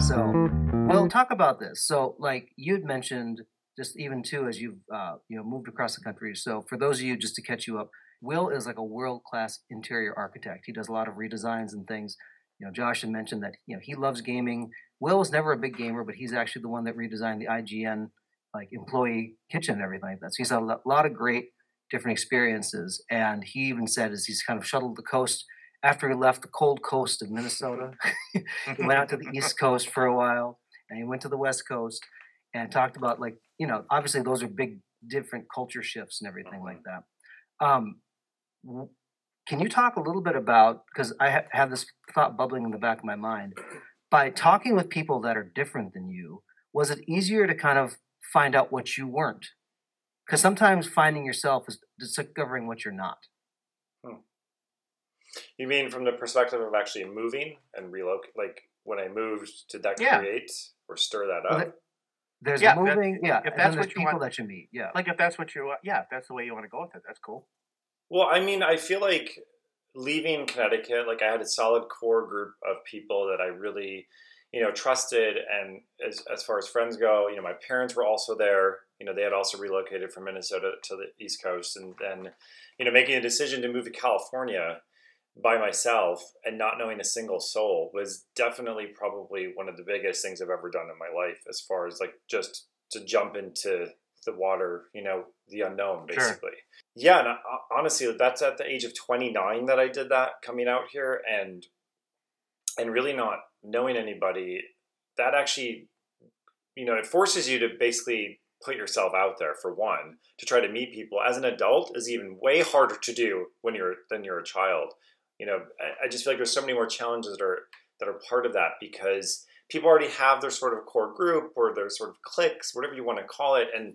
so, we'll talk about this. So, like you'd mentioned, just even too, as you've uh, you know moved across the country. So, for those of you, just to catch you up, Will is like a world class interior architect. He does a lot of redesigns and things. You know, Josh had mentioned that you know he loves gaming. Will was never a big gamer, but he's actually the one that redesigned the IGN like employee kitchen and everything like that. So he's had a lot of great different experiences. And he even said as he's kind of shuttled the coast after he left the cold coast of Minnesota, he went out to the East Coast for a while and he went to the West Coast and talked about like, you know, obviously those are big different culture shifts and everything like that. Um, can you talk a little bit about because I ha- have this thought bubbling in the back of my mind by talking with people that are different than you was it easier to kind of find out what you weren't because sometimes finding yourself is discovering what you're not. You mean from the perspective of actually moving and relocate like when i moved to that yeah. create or stir that up there's yeah, moving yeah if that's what you people want, that you meet yeah like if that's what you want, yeah if that's the way you want to go with it that's cool well, I mean, I feel like leaving Connecticut, like I had a solid core group of people that I really, you know, trusted. And as, as far as friends go, you know, my parents were also there. You know, they had also relocated from Minnesota to the East Coast. And then, you know, making a decision to move to California by myself and not knowing a single soul was definitely probably one of the biggest things I've ever done in my life as far as like just to jump into the water, you know, the unknown, basically. Sure. Yeah, and uh, honestly, that's at the age of 29 that I did that coming out here, and and really not knowing anybody. That actually, you know, it forces you to basically put yourself out there for one to try to meet people. As an adult, is even way harder to do when you're than you're a child. You know, I, I just feel like there's so many more challenges that are that are part of that because people already have their sort of core group or their sort of cliques, whatever you want to call it, and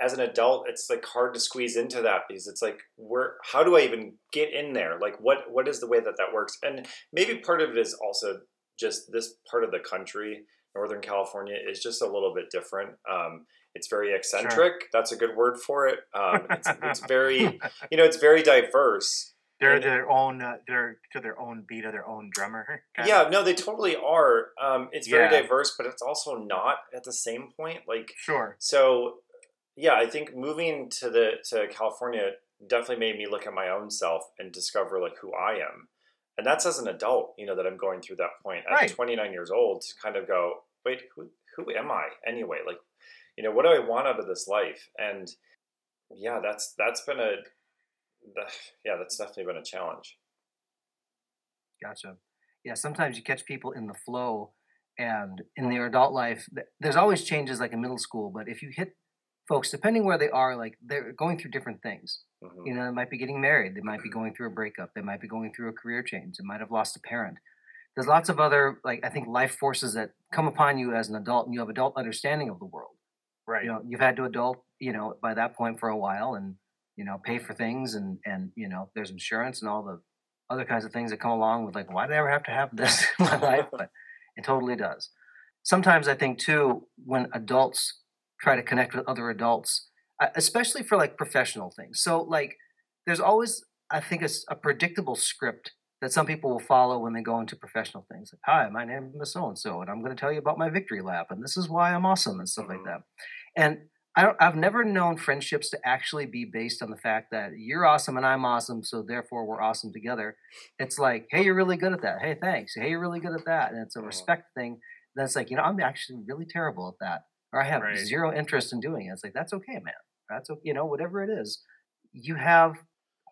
as an adult it's like hard to squeeze into that because it's like where how do i even get in there? Like what what is the way that that works? And maybe part of it is also just this part of the country northern california is just a little bit different. Um, it's very eccentric sure. that's a good word for it. Um, it's, it's very you know it's very diverse they're their own uh, they're to their own beat of their own drummer yeah of. no they totally are um, it's very yeah. diverse but it's also not at the same point like sure so yeah, I think moving to the to California definitely made me look at my own self and discover like who I am. And that's as an adult, you know, that I'm going through that point at right. 29 years old to kind of go, wait, who who am I anyway? Like, you know, what do I want out of this life? And yeah, that's that's been a yeah, that's definitely been a challenge. Gotcha. Yeah, sometimes you catch people in the flow and in their adult life, there's always changes like in middle school, but if you hit folks, depending where they are, like they're going through different things. Mm-hmm. You know, they might be getting married, they might be going through a breakup, they might be going through a career change, they might have lost a parent. There's lots of other, like I think, life forces that come upon you as an adult, and you have adult understanding of the world. Right. You know, you've had to adult, you know, by that point for a while, and you know, pay for things, and and you know, there's insurance and all the other kinds of things that come along with like, why did I ever have to have this in my life? But it totally does. Sometimes I think too, when adults try to connect with other adults, uh, especially for like professional things. So like there's always I think a, a predictable script that some people will follow when they go into professional things. Like, Hi, my name is so and so, and I'm going to tell you about my victory lap, and this is why I'm awesome, and stuff like mm-hmm. that. And I don't, I've never known friendships to actually be based on the fact that you're awesome and I'm awesome, so therefore we're awesome together. It's like, hey, you're really good at that. Hey, thanks. Hey, you're really good at that, and it's a mm-hmm. respect thing. Then it's like, you know, I'm actually really terrible at that or I have right. zero interest in doing it. It's like that's okay, man. That's okay. You know, whatever it is, you have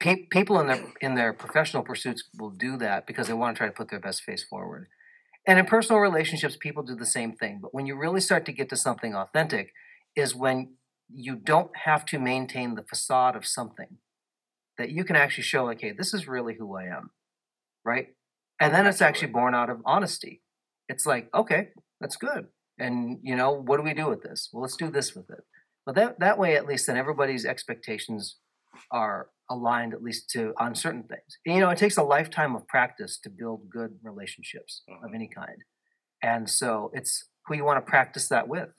pe- people in their in their professional pursuits will do that because they want to try to put their best face forward. And in personal relationships, people do the same thing. But when you really start to get to something authentic, is when you don't have to maintain the facade of something that you can actually show, like, hey, this is really who I am, right? And then it's actually born out of honesty. It's like, okay, that's good. And you know what do we do with this? Well let's do this with it. But that that way at least then everybody's expectations are aligned at least to on certain things. And, you know it takes a lifetime of practice to build good relationships mm-hmm. of any kind. And so it's who you want to practice that with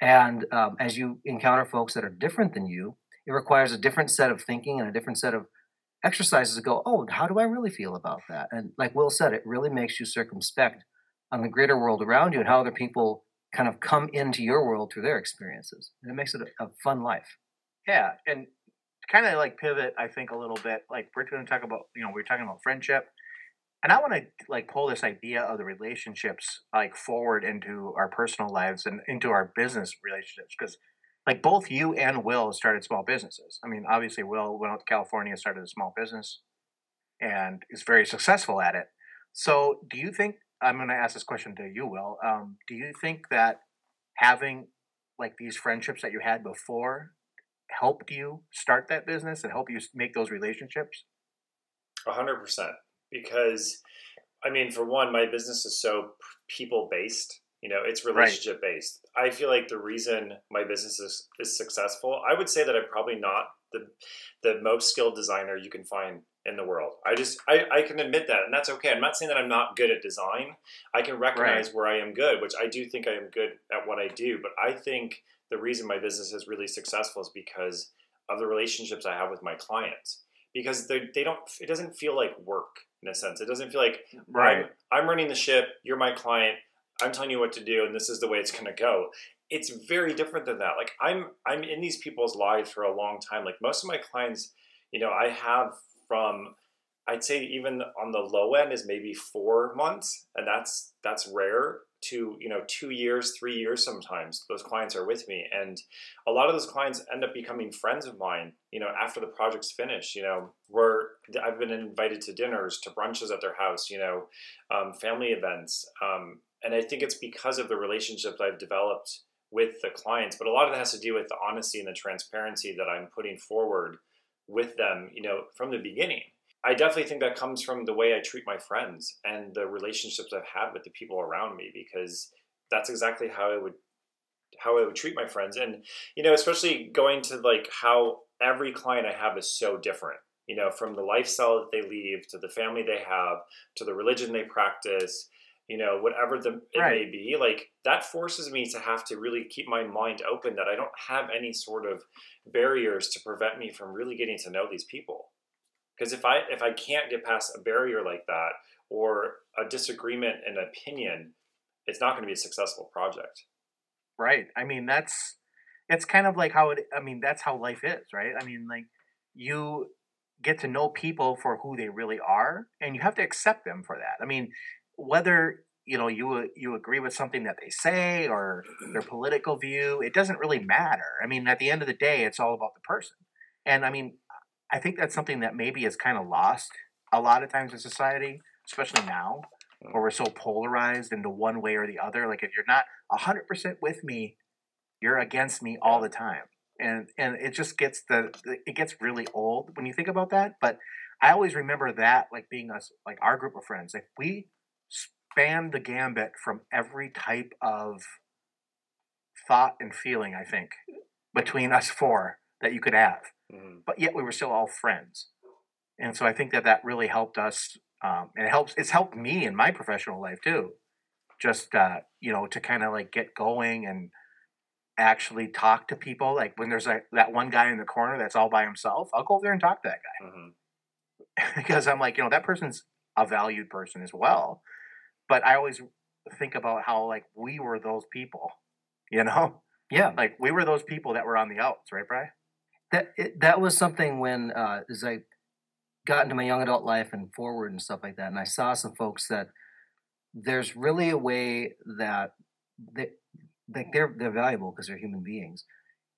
and um, as you encounter folks that are different than you it requires a different set of thinking and a different set of exercises to go oh how do i really feel about that and like will said it really makes you circumspect on the greater world around you and how other people kind of come into your world through their experiences. And it makes it a, a fun life. Yeah, and kind of like pivot, I think a little bit. Like we're going to talk about, you know, we're talking about friendship, and I want to like pull this idea of the relationships like forward into our personal lives and into our business relationships because like both you and Will started small businesses. I mean, obviously Will went out to California, started a small business, and is very successful at it. So, do you think I'm going to ask this question to you, Will? Um, do you think that having like these friendships that you had before helped you start that business and help you make those relationships? A hundred percent. Because, I mean, for one, my business is so people based. You know, it's relationship based. I feel like the reason my business is, is successful, I would say that I'm probably not the the most skilled designer you can find in the world. I just I, I can admit that, and that's okay. I'm not saying that I'm not good at design. I can recognize right. where I am good, which I do think I am good at what I do. But I think the reason my business is really successful is because of the relationships I have with my clients. Because they they don't it doesn't feel like work in a sense. It doesn't feel like right. I'm, I'm running the ship. You're my client. I'm telling you what to do, and this is the way it's going to go. It's very different than that. Like I'm I'm in these people's lives for a long time. Like most of my clients, you know, I have from I'd say even on the low end is maybe four months, and that's that's rare to you know two years three years sometimes those clients are with me. And a lot of those clients end up becoming friends of mine you know after the project's finished you know where i've been invited to dinners to brunches at their house you know um, family events. Um, and i think it's because of the relationships i've developed with the clients but a lot of it has to do with the honesty and the transparency that i'm putting forward with them you know from the beginning I definitely think that comes from the way I treat my friends and the relationships I've had with the people around me because that's exactly how I would how I would treat my friends and you know especially going to like how every client I have is so different you know from the lifestyle that they leave to the family they have to the religion they practice you know whatever the it right. may be like that forces me to have to really keep my mind open that I don't have any sort of barriers to prevent me from really getting to know these people because if I if I can't get past a barrier like that or a disagreement and opinion, it's not going to be a successful project. Right. I mean, that's it's kind of like how it. I mean, that's how life is, right? I mean, like you get to know people for who they really are, and you have to accept them for that. I mean, whether you know you you agree with something that they say or their political view, it doesn't really matter. I mean, at the end of the day, it's all about the person. And I mean, I think that's something that maybe is kind of lost a lot of times in society, especially now, where mm. we're so polarized into one way or the other. Like if you're not hundred percent with me, you're against me all the time, and and it just gets the it gets really old when you think about that. But I always remember that like being us like our group of friends. Like we spanned the gambit from every type of thought and feeling. I think between us four that you could have. But yet we were still all friends. And so I think that that really helped us, um, and it helps. It's helped me in my professional life too. Just uh, you know, to kind of like get going and actually talk to people. Like when there's like that one guy in the corner that's all by himself, I'll go over there and talk to that guy mm-hmm. because I'm like, you know, that person's a valued person as well. But I always think about how like we were those people, you know? Yeah. Like we were those people that were on the outs, right, Brian? That it, that was something when uh, as I got into my young adult life and forward and stuff like that, and I saw some folks that there's really a way that they like they're they're valuable because they're human beings.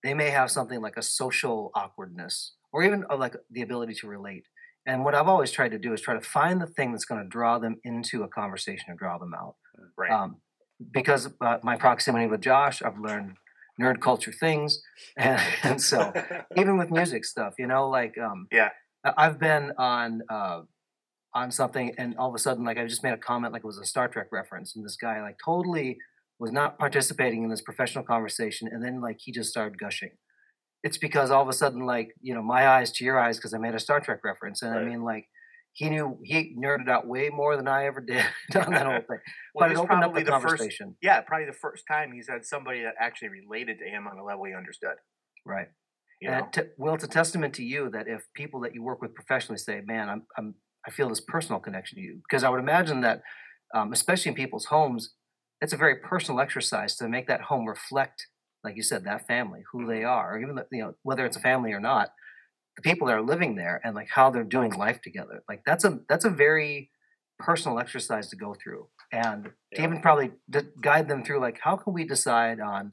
They may have something like a social awkwardness or even uh, like the ability to relate. And what I've always tried to do is try to find the thing that's going to draw them into a conversation or draw them out. Right. Um, because uh, my proximity with Josh, I've learned nerd culture things, and, and so even with music stuff, you know, like um, yeah, I've been on uh, on something, and all of a sudden, like I just made a comment, like it was a Star Trek reference, and this guy like totally was not participating in this professional conversation, and then like he just started gushing. It's because all of a sudden, like you know, my eyes to your eyes, because I made a Star Trek reference, and right. I mean, like he knew he nerded out way more than I ever did on that whole thing. well, but it opened up the, the conversation. First, yeah, probably the first time he's had somebody that actually related to him on a level he understood. Right. You and t- well, it's a testament to you that if people that you work with professionally say, "Man, I'm, I'm, I feel this personal connection to you," because I would imagine that um, especially in people's homes, it's a very personal exercise to make that home reflect, like you said, that family, who they are, or even you know whether it's a family or not, the people that are living there and like how they're doing life together. Like that's a that's a very personal exercise to go through, and Yeah. to even probably guide them through like how can we decide on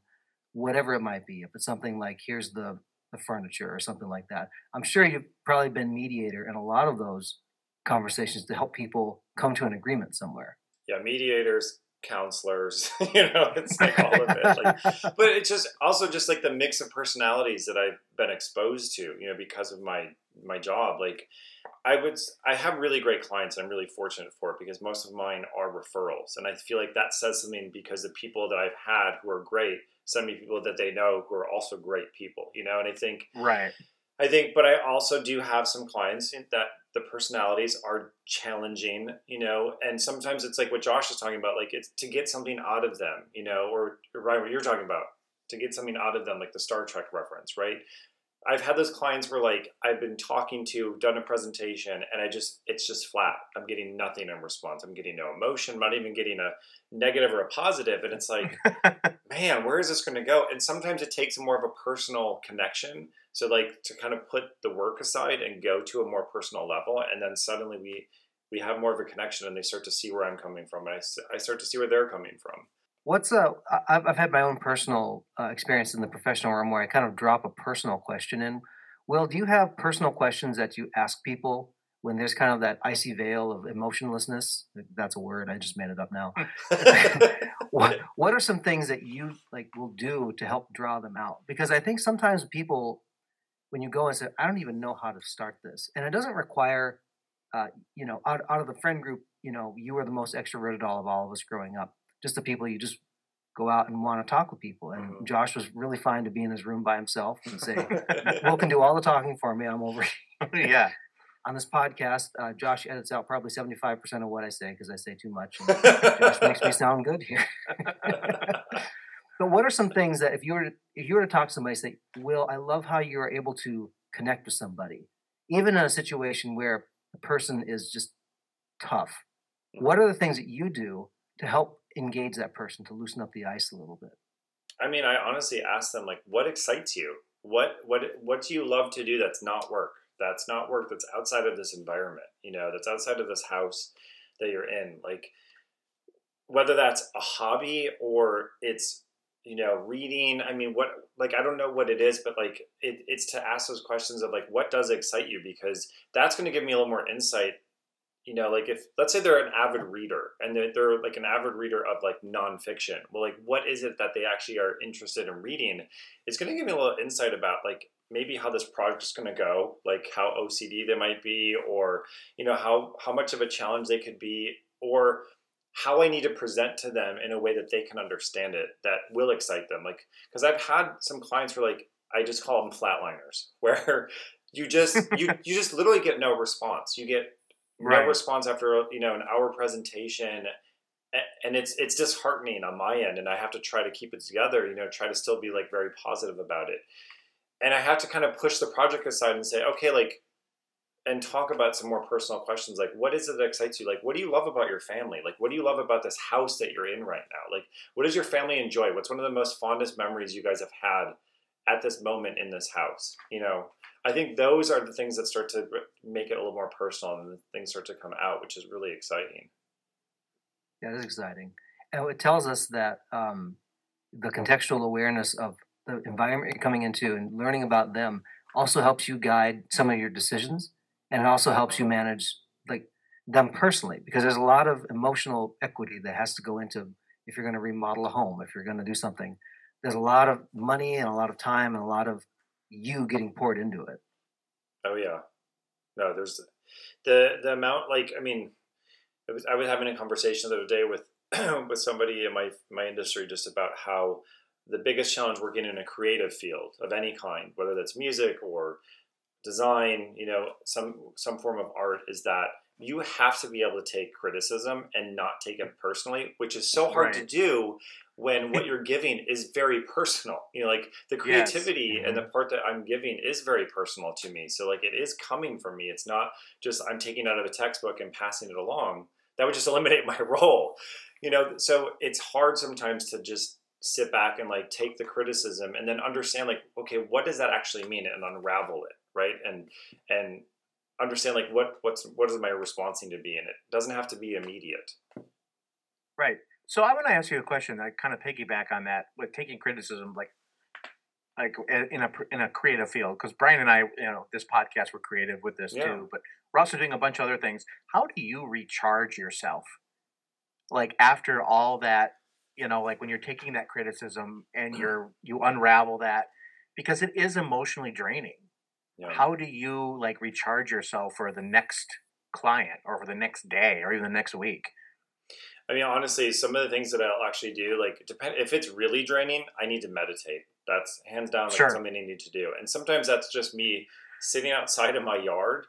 whatever it might be. If it's something like here's the the furniture or something like that. I'm sure you've probably been mediator in a lot of those conversations to help people come to an agreement somewhere. yeah, mediators, counselors, you know, it's like all of it. Like, but it's just also just like the mix of personalities that I've been exposed to, you know, because of my my job. Like, I would, I have really great clients. I'm really fortunate for it because most of mine are referrals, and I feel like that says something because the people that I've had who are great send me people that they know who are also great people, you know. And I think Right. I think, but I also do have some clients that the personalities are challenging, you know, and sometimes it's like what Josh is talking about, like it's to get something out of them, you know, or, or what you're talking about, to get something out of them, like the Star Trek reference, right? I've had those clients where like I've been talking to, done a presentation, and I just it's just flat. I'm getting nothing in response. I'm getting no emotion. I'm not even getting a negative or a positive. and it's like, man, where is this going to go? And sometimes it takes more of a personal connection. So like to kind of put the work aside and go to a more personal level, and then suddenly we we have more of a connection, and they start to see where I'm coming from, and I start to see where they're coming from. What's uh, I- I've I've had my own personal uh, experience in the professional realm where I kind of drop a personal question in. Will, do you have personal questions that you ask people when there's kind of that icy veil of emotionlessness? That's a word. I just made it up now. what What are some things that you like will do to help draw them out? Because I think sometimes people, when you go and say, "I don't even know how to start this," and it doesn't require, uh, you know, out out of the friend group, you know, you were the most extroverted all of all of us growing up. Just the people you just go out and want to talk with people. And Mhm. Josh was really fine to be in his room by himself and say, "Will can do all the talking for me. I'm over." here." yeah. On this podcast, uh, Josh edits out probably seventy five percent of what I say because I say too much. And Josh makes me sound good here. But what are some things that if you were to, if you were to talk to somebody, say, "Will, I love how you are able to connect with somebody, even in a situation where the person is just tough." What are the things that you do to help engage that person to loosen up the ice a little bit? I mean, I honestly ask them like, what excites you? What what what do you love to do that's not work? That's not work. That's outside of this environment. You know, that's outside of this house that you're in. Like, whether that's a hobby or it's you know reading. I mean, what like I don't know what it is, but like it, it's to ask those questions of like, what does excite you? Because that's going to give me a little more insight you know, like if let's say they're an avid reader and they're, they're like an avid reader of like nonfiction, well, like what is it that they actually are interested in reading? It's going to give me a little insight about like maybe how this project is going to go, like how OCD they might be, or you know how how much of a challenge they could be, or how I need to present to them in a way that they can understand it that will excite them. Like because I've had some clients where like I just call them flatliners, where you just you you just literally get no response. You get Right. no response after you know an hour presentation and it's it's disheartening on my end and i have to try to keep it together you know try to still be like very positive about it. And i have to kind of push the project aside and say okay like and talk about some more personal questions like what is it that excites you? Like what do you love about your family? Like what do you love about this house that you're in right now? Like what does your family enjoy? What's one of the most fondest memories you guys have had at this moment in this house? You know I think those are the things that start to make it a little more personal and things start to come out, which is really exciting. Yeah, it is exciting. And it tells us that um, the contextual awareness of the environment you're coming into and learning about them also helps you guide some of your decisions, and it also helps you manage like them personally because there's a lot of emotional equity that has to go into if you're going to remodel a home, if you're going to do something. There's a lot of money and a lot of time and a lot of you getting poured into it. Oh yeah, no, there's the the amount. Like, I mean, it was, I was having a conversation the other day with with somebody in my my industry just about how the biggest challenge working in a creative field of any kind, whether that's music or design, you know, some some form of art, is that you have to be able to take criticism and not take it personally, which is so hard to do when what you're giving is very personal. You know, like the Yes. creativity and mm-hmm. the part that I'm giving is very personal to me. So like it is coming from me. It's not just I'm taking out of a textbook and passing it along. that would just eliminate my role. You know, so it's hard sometimes to just sit back and like take the criticism and then understand like okay what does that actually mean and unravel it right and and understand like what what's what is my response need to be and it doesn't have to be immediate. Right. So i want to ask you a question i kind of piggyback on that with taking criticism like like eh, in a in a creative field because brian and i you know this podcast we're creative with this yeah. too but we're also doing a bunch of other things. How do you recharge yourself like after all that you know like when you're taking that criticism and you're you unravel that? Because it is emotionally draining yeah. how do you like recharge yourself for the next client or for the next day or even the next week i mean honestly some of the things that i'll actually do like depend if it's really draining i need to meditate that's hands down like sure. something i need to do and sometimes that's just me sitting outside of my yard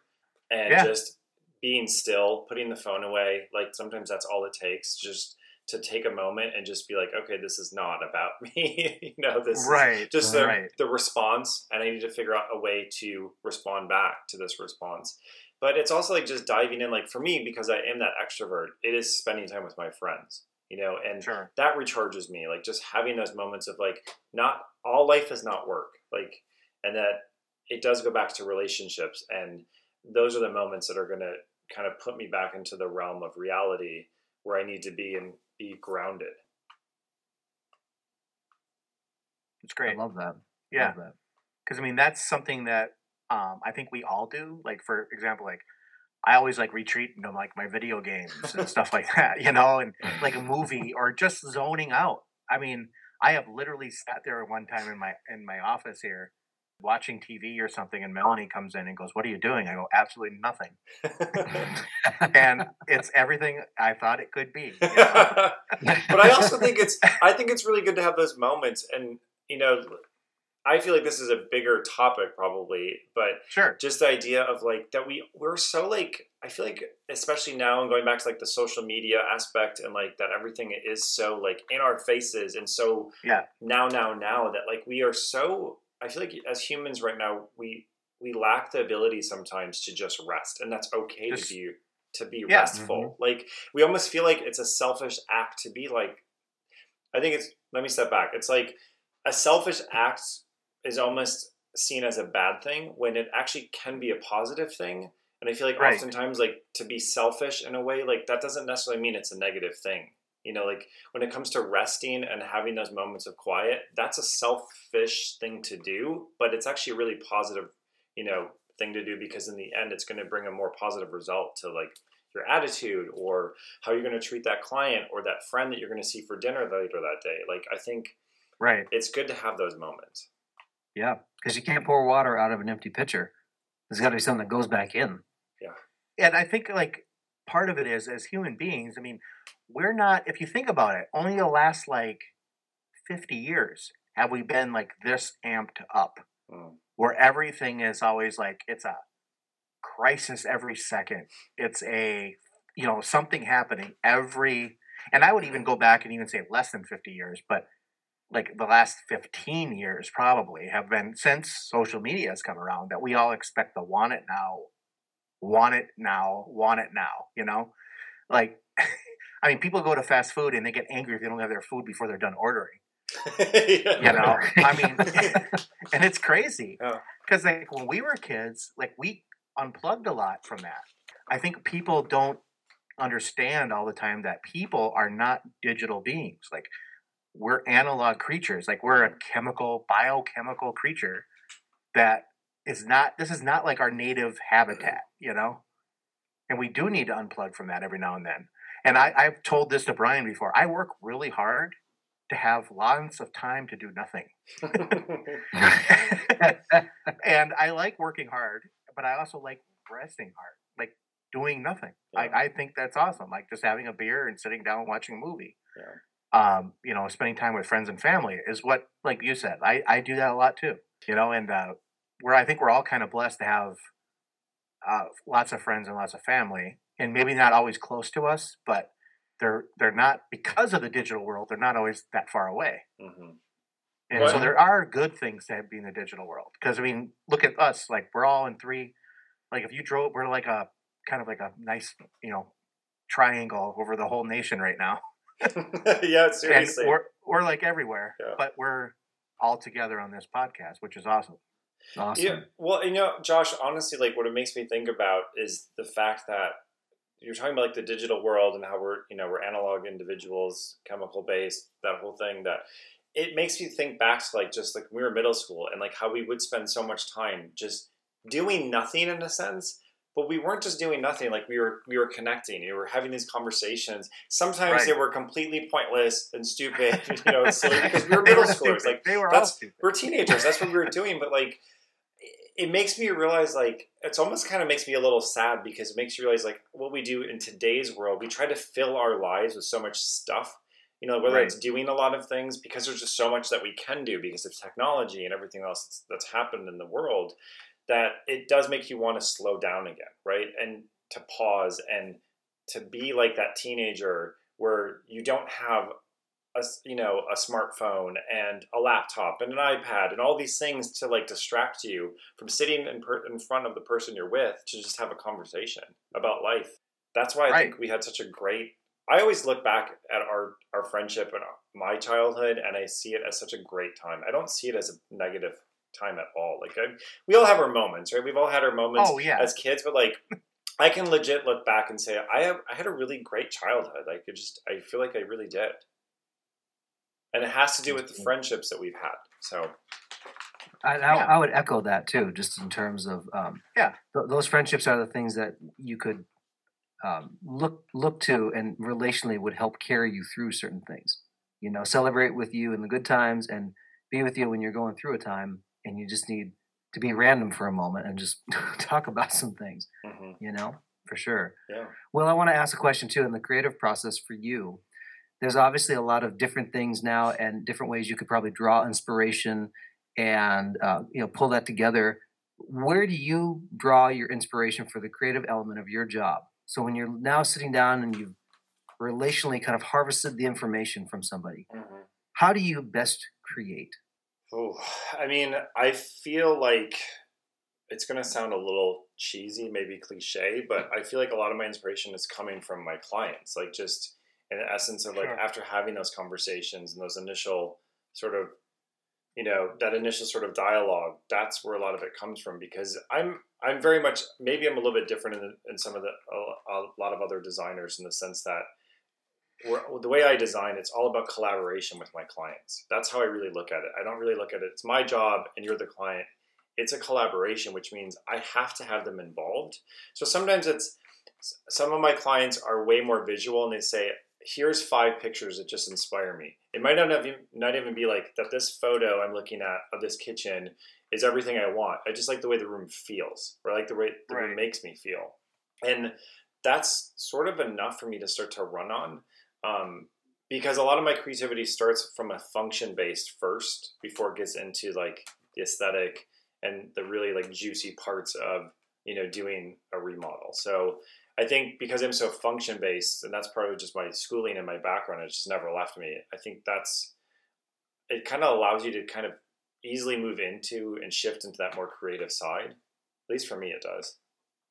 and yeah. just being still putting the phone away like sometimes that's all it takes just to take a moment and just be like, okay, this is not about me. you know, this right, is just the, right. the response, and I need to figure out a way to respond back to this response. But it's also like just diving in, like for me, because I am that extrovert, it is spending time with my friends, you know, and sure. that recharges me. Like just having those moments of like, not all life is not work, like, and that it does go back to relationships, and those are the moments that are going to kind of put me back into the realm of reality where I need to be and be grounded. It's great. I love that. Yeah. Because I mean, that's something that um, I think we all do. Like, for example, like I always like retreat into like my video games and stuff like that, you know, and like a movie or just zoning out. I mean, I have literally sat there one time in my in my office here watching TV or something, and Melanie comes in and goes, "What are you doing?" I go, "Absolutely nothing," and it's everything I thought it could be. You know? but I also think it's I think it's really good to have those moments, and you know, I feel like this is a bigger topic probably, but sure, just the idea of like that we we're so like I feel like especially now and going back to like the social media aspect and like that everything is so like in our faces and so yeah now now now that like we are so I feel like as humans right now, we we lack the ability sometimes to just rest, and that's okay just, to be to be yeah. restful. Mm-hmm. Like we almost feel like it's a selfish act to be like. I think it's. Let me step back. It's like a selfish act is almost seen as a bad thing when it actually can be a positive thing. And I feel like right. oftentimes, like to be selfish in a way, like that doesn't necessarily mean it's a negative thing. You know, like when it comes to resting and having those moments of quiet, that's a selfish thing to do, but it's actually a really positive, you know, thing to do because in the end it's going to bring a more positive result to like your attitude or how you're going to treat that client or that friend that you're going to see for dinner later that day. Like I think right. It's good to have those moments. Yeah, because you can't pour water out of an empty pitcher. There's got to be something that goes back in. Yeah. And I think like part of it is as human beings, I mean, we're not if you think about it only the last like 50 years have we been like this amped up. Mm. where everything is always like it's a crisis every second. It's a you know something happening every and i would even go back and even say less than 50 years but like the last 15 years probably have been since social media has come around that we all expect the want it now want it now want it now you know? Like I mean, people go to fast food and they get angry if they don't have their food before they're done ordering. yeah. You know, I mean, and it's crazy oh. because like when we were kids, like we unplugged a lot from that. I think people don't understand all the time that people are not digital beings. Like we're analog creatures. Like we're a chemical, biochemical creature that is not. This is not like our native habitat. You know, and we do need to unplug from that every now and then. And I, I've told this to Brian before. I work really hard to have lots of time to do nothing. and I like working hard, but I also like resting hard, like doing nothing. Yeah. I, I think that's awesome. Like just having a beer and sitting down watching a movie. Yeah. Um, you know, spending time with friends and family is what, like you said, I, I do that a lot too. You know, and uh, where I think we're all kind of blessed to have uh, lots of friends and lots of family and maybe not always close to us, but they're they're not because of the digital world. They're not always that far away. Mm-hmm. And well, so there are good things to be in the digital world. Because I mean, look at us. Like we're all in three. Like if you drove, we're like a kind of like a nice, you know, triangle over the whole nation right now. yeah, And seriously. we're, we're like everywhere, Yeah. but we're all together on this podcast, which is awesome. Awesome. Yeah. Well, you know, Josh, honestly, like what it makes me think about is the fact that you're talking about like the digital world and how we're, you know, we're analog individuals, chemical based, that whole thing that it makes me think back to like just like when we were middle school and like how we would spend so much time just doing nothing in a sense. But we weren't just doing nothing; like we were, we were connecting. We were having these conversations. Sometimes Right. they were completely pointless and stupid, you know, silly because we were middle were schoolers. stupid. Like they were that's- we're teenagers. That's what we were doing. But like, it makes me realize like it's almost kind of makes me a little sad because it makes you realize like what we do in today's world. We try to fill our lives with so much stuff. You know, whether Right. it's doing a lot of things because there's just so much that we can do because of technology and everything else that's, that's happened in the world that it does make you want to slow down again, right? And to pause and to be like that teenager where you don't have a you know a smartphone and a laptop and an iPad and all these things to like distract you from sitting in, per- in front of the person you're with to just have a conversation about life. That's why I think we had such a great. I always look back at our our friendship and my childhood, and I see it as such a great time. I don't see it as a negative time at all. Like I, we all have our moments, right? We've all had our moments Oh, yeah. as kids, but like I can legit look back and say I have I had a really great childhood. Like it just I feel like I really did. And it has to do with the friendships that we've had. So I, I, Yeah. I would echo that too, just in terms of um, Yeah. th- those friendships are the things that you could um, look look to and relationally would help carry you through certain things. You know, celebrate with you in the good times and be with you when you're going through a time and you just need to be random for a moment and just talk about some things. mhm, You know, for sure. yeah. Well, I want to ask a question too in the creative process for you. There's obviously a lot of different things now and different ways you could probably draw inspiration and uh, you know pull that together. Where do you draw your inspiration for the creative element of your job? So when you're now sitting down and you've relationally kind of harvested the information from somebody, mhm. how do you best create? Oh, I mean, I feel like it's going to sound a little cheesy, maybe cliche, but I feel like a lot of my inspiration is coming from my clients. Like, just in the essence of like Sure. after having those conversations and those initial sort of, you know, that initial sort of dialogue, that's where a lot of it comes from because I'm, I'm very much, maybe I'm a little bit different in, in some of the, a, a lot of other designers in the sense that we're, the way I design, it's all about collaboration with my clients. That's how I really look at it. I don't really look at it. It's my job, and you're the client. It's a collaboration, which means I have to have them involved. So sometimes it's some of my clients are way more visual, and they say, "Here's five pictures that just inspire me." It might not even not even be like that. This photo I'm looking at of this kitchen is everything I want. I just like the way the room feels, or I like the way the room makes me feel, and that's sort of enough for me to start to run on um, because a lot of my creativity starts from a function based first before it gets into like the aesthetic and the really like juicy parts of you know doing a remodel so i think because i'm so function based and that's probably just my schooling and my background it's just never left me. I think that's it kind of allows you to kind of easily move into and shift into that more creative side. At least for me it does.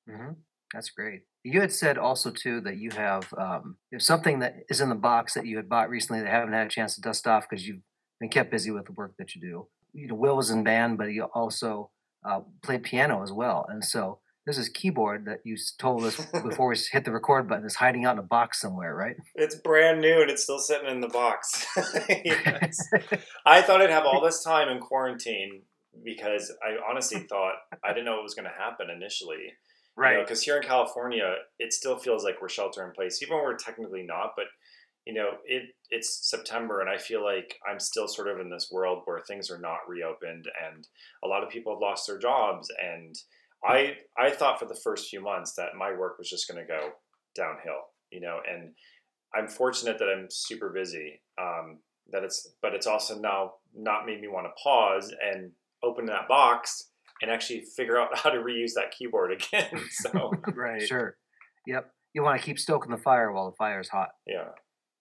Hmm That's great. You had said also too that you have um, something that is in the box that you had bought recently that haven't had a chance to dust off because you've been kept busy with the work that you do. You know, Will was in band, but he also uh, played piano as well, and so this keyboard that you told us before we hit the record button is hiding out in a box somewhere, right? it's brand new and it's still sitting in the box I thought I'd have all this time in quarantine because I honestly thought I didn't know what was going to happen initially. Right. Because here in California, it still feels like we're shelter in place, even when we're technically not. But you know, it it's September, and I feel like I'm still sort of in this world where things are not reopened, and a lot of people have lost their jobs. And I I thought for the first few months that my work was just going to go downhill, you know. And I'm fortunate that I'm super busy. Um, that it's, but it's also now not made me want to pause and open that box and actually figure out how to reuse that keyboard again. so right. Sure. Yep. You want to keep stoking the fire while the fire's hot. yeah,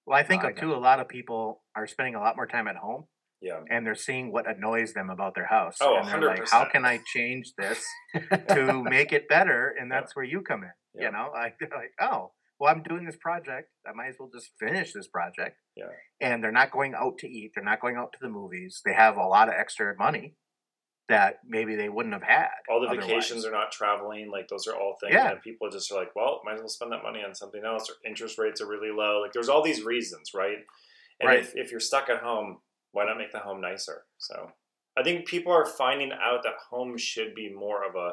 Well, I think I uh, got too, a lot of people are spending a lot more time at home yeah, and they're seeing what annoys them about their house. Oh, and they're like, how can I change this to make it better? And that's where you come in. Yeah. You know, like, they're like, oh, well, I'm doing this project. I might as well just finish this project. Yeah. And they're not going out to eat. They're not going out to the movies. They have a lot of extra money that maybe they wouldn't have had. All the otherwise. vacations are not traveling. Like those are all things Yeah. that people just are like, well, might as well spend that money on something else. Or interest rates are really low. Like there's all these reasons, right? And Right. if, if you're stuck at home, why not make the home nicer? So I think people are finding out that home should be more of a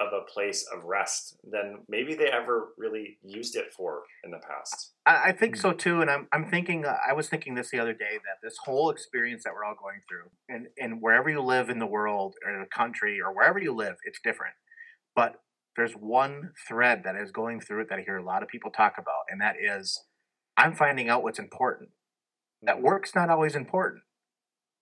of a place of rest than maybe they ever really used it for in the past. I, I think Hmm. so too, and I'm I'm thinking uh, I was thinking this the other day that this whole experience that we're all going through, and and wherever you live in the world or in the country or wherever you live, it's different. But there's one thread that is going through it that I hear a lot of people talk about, and that is I'm finding out what's important. That work's not always important.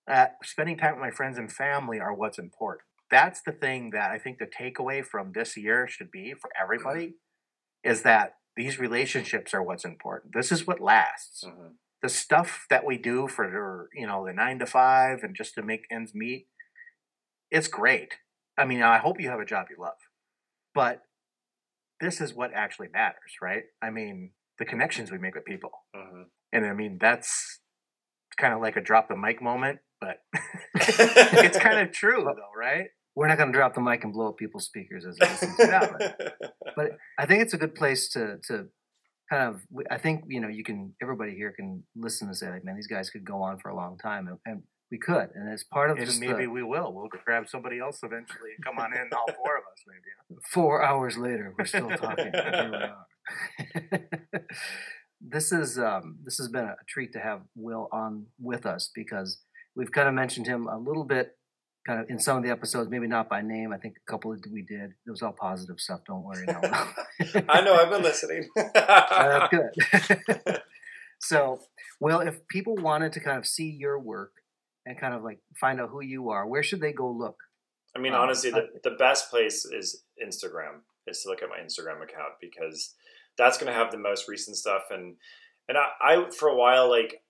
Uh, spending time with my friends and family are what's important. That's the thing that I think the takeaway from this year should be for everybody is that these relationships are what's important. This is what lasts. Mhm. The stuff that we do for you know the nine to five and just to make ends meet, it's great. I mean, I hope you have a job you love, but this is what actually matters, right? I mean, the connections we make with people, Mhm. and I mean that's kind of like a drop the mic moment, but it's kind of true though, right? We're not going to drop the mic and blow up people's speakers as we listen to that, but I think it's a good place to to kind of. I think you know you can everybody here can listen and say like, man, these guys could go on for a long time, and, and we could, and as part of And just maybe the we will. We'll grab somebody else eventually and come on in, all four of us, maybe. four hours later we're still talking. And here we are. this is um, this has been a treat to have Will on with us because we've kind of mentioned him a little bit, kind of in some of the episodes, maybe not by name. I think a couple that we did. It was all positive stuff. Don't worry now. I know, I've been listening. Uh, good. so, well, if people wanted to kind of see your work and kind of like find out who you are, where should they go look? I mean, Um, honestly, the, the best place is Instagram. Is to look at my Instagram account because that's going to have the most recent stuff. And and I, I for a while, like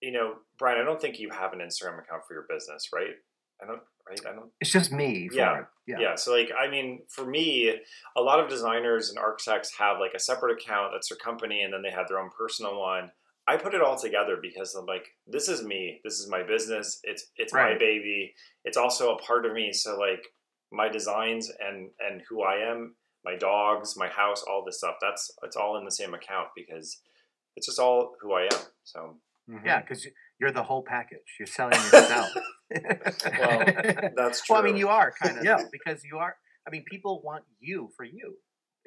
you know, Brian, I don't think you have an Instagram account for your business, right? I don't, right? I don't. It's just me. Yeah, yeah. Yeah. So like, I mean, for me, a lot of designers and architects have like a separate account that's their company, and then they have their own personal one. I put it all together because I'm like, this is me. This is my business. It's it's my baby. It's also a part of me. So like, my designs and and who I am, my dogs, my house, all this stuff. That's it's all in the same account because it's just all who I am. So Yeah, because you're the whole package. You're selling yourself. well, that's true. well, I mean, you are kind of Yeah. because you are. I mean, people want you for you,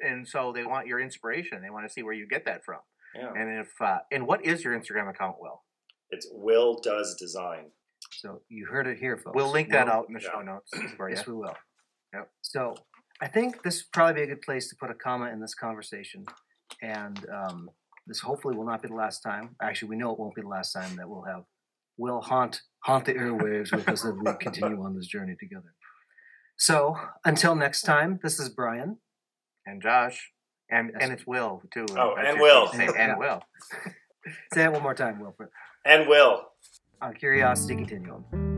and so they want your inspiration. They want to see where you get that from. Yeah. And if uh, and what is your Instagram account? Will It's Will does design. So you heard it here, folks. we'll link that Will- out in the Yeah. show notes for you. Yes, we will. Yep. So I think this would probably be a good place to put a comma in this conversation, and um, this hopefully will not be the last time. Actually, we know it won't be the last time that we'll have will haunt haunt the airwaves with us as we continue on this journey together. So until next time, this is Brian. And Josh, and Yes. and it's Will too. Oh, That's and Will. thing say, Yeah. and Will. Say it one more time, Will. And Will. On Curiosity Continuum.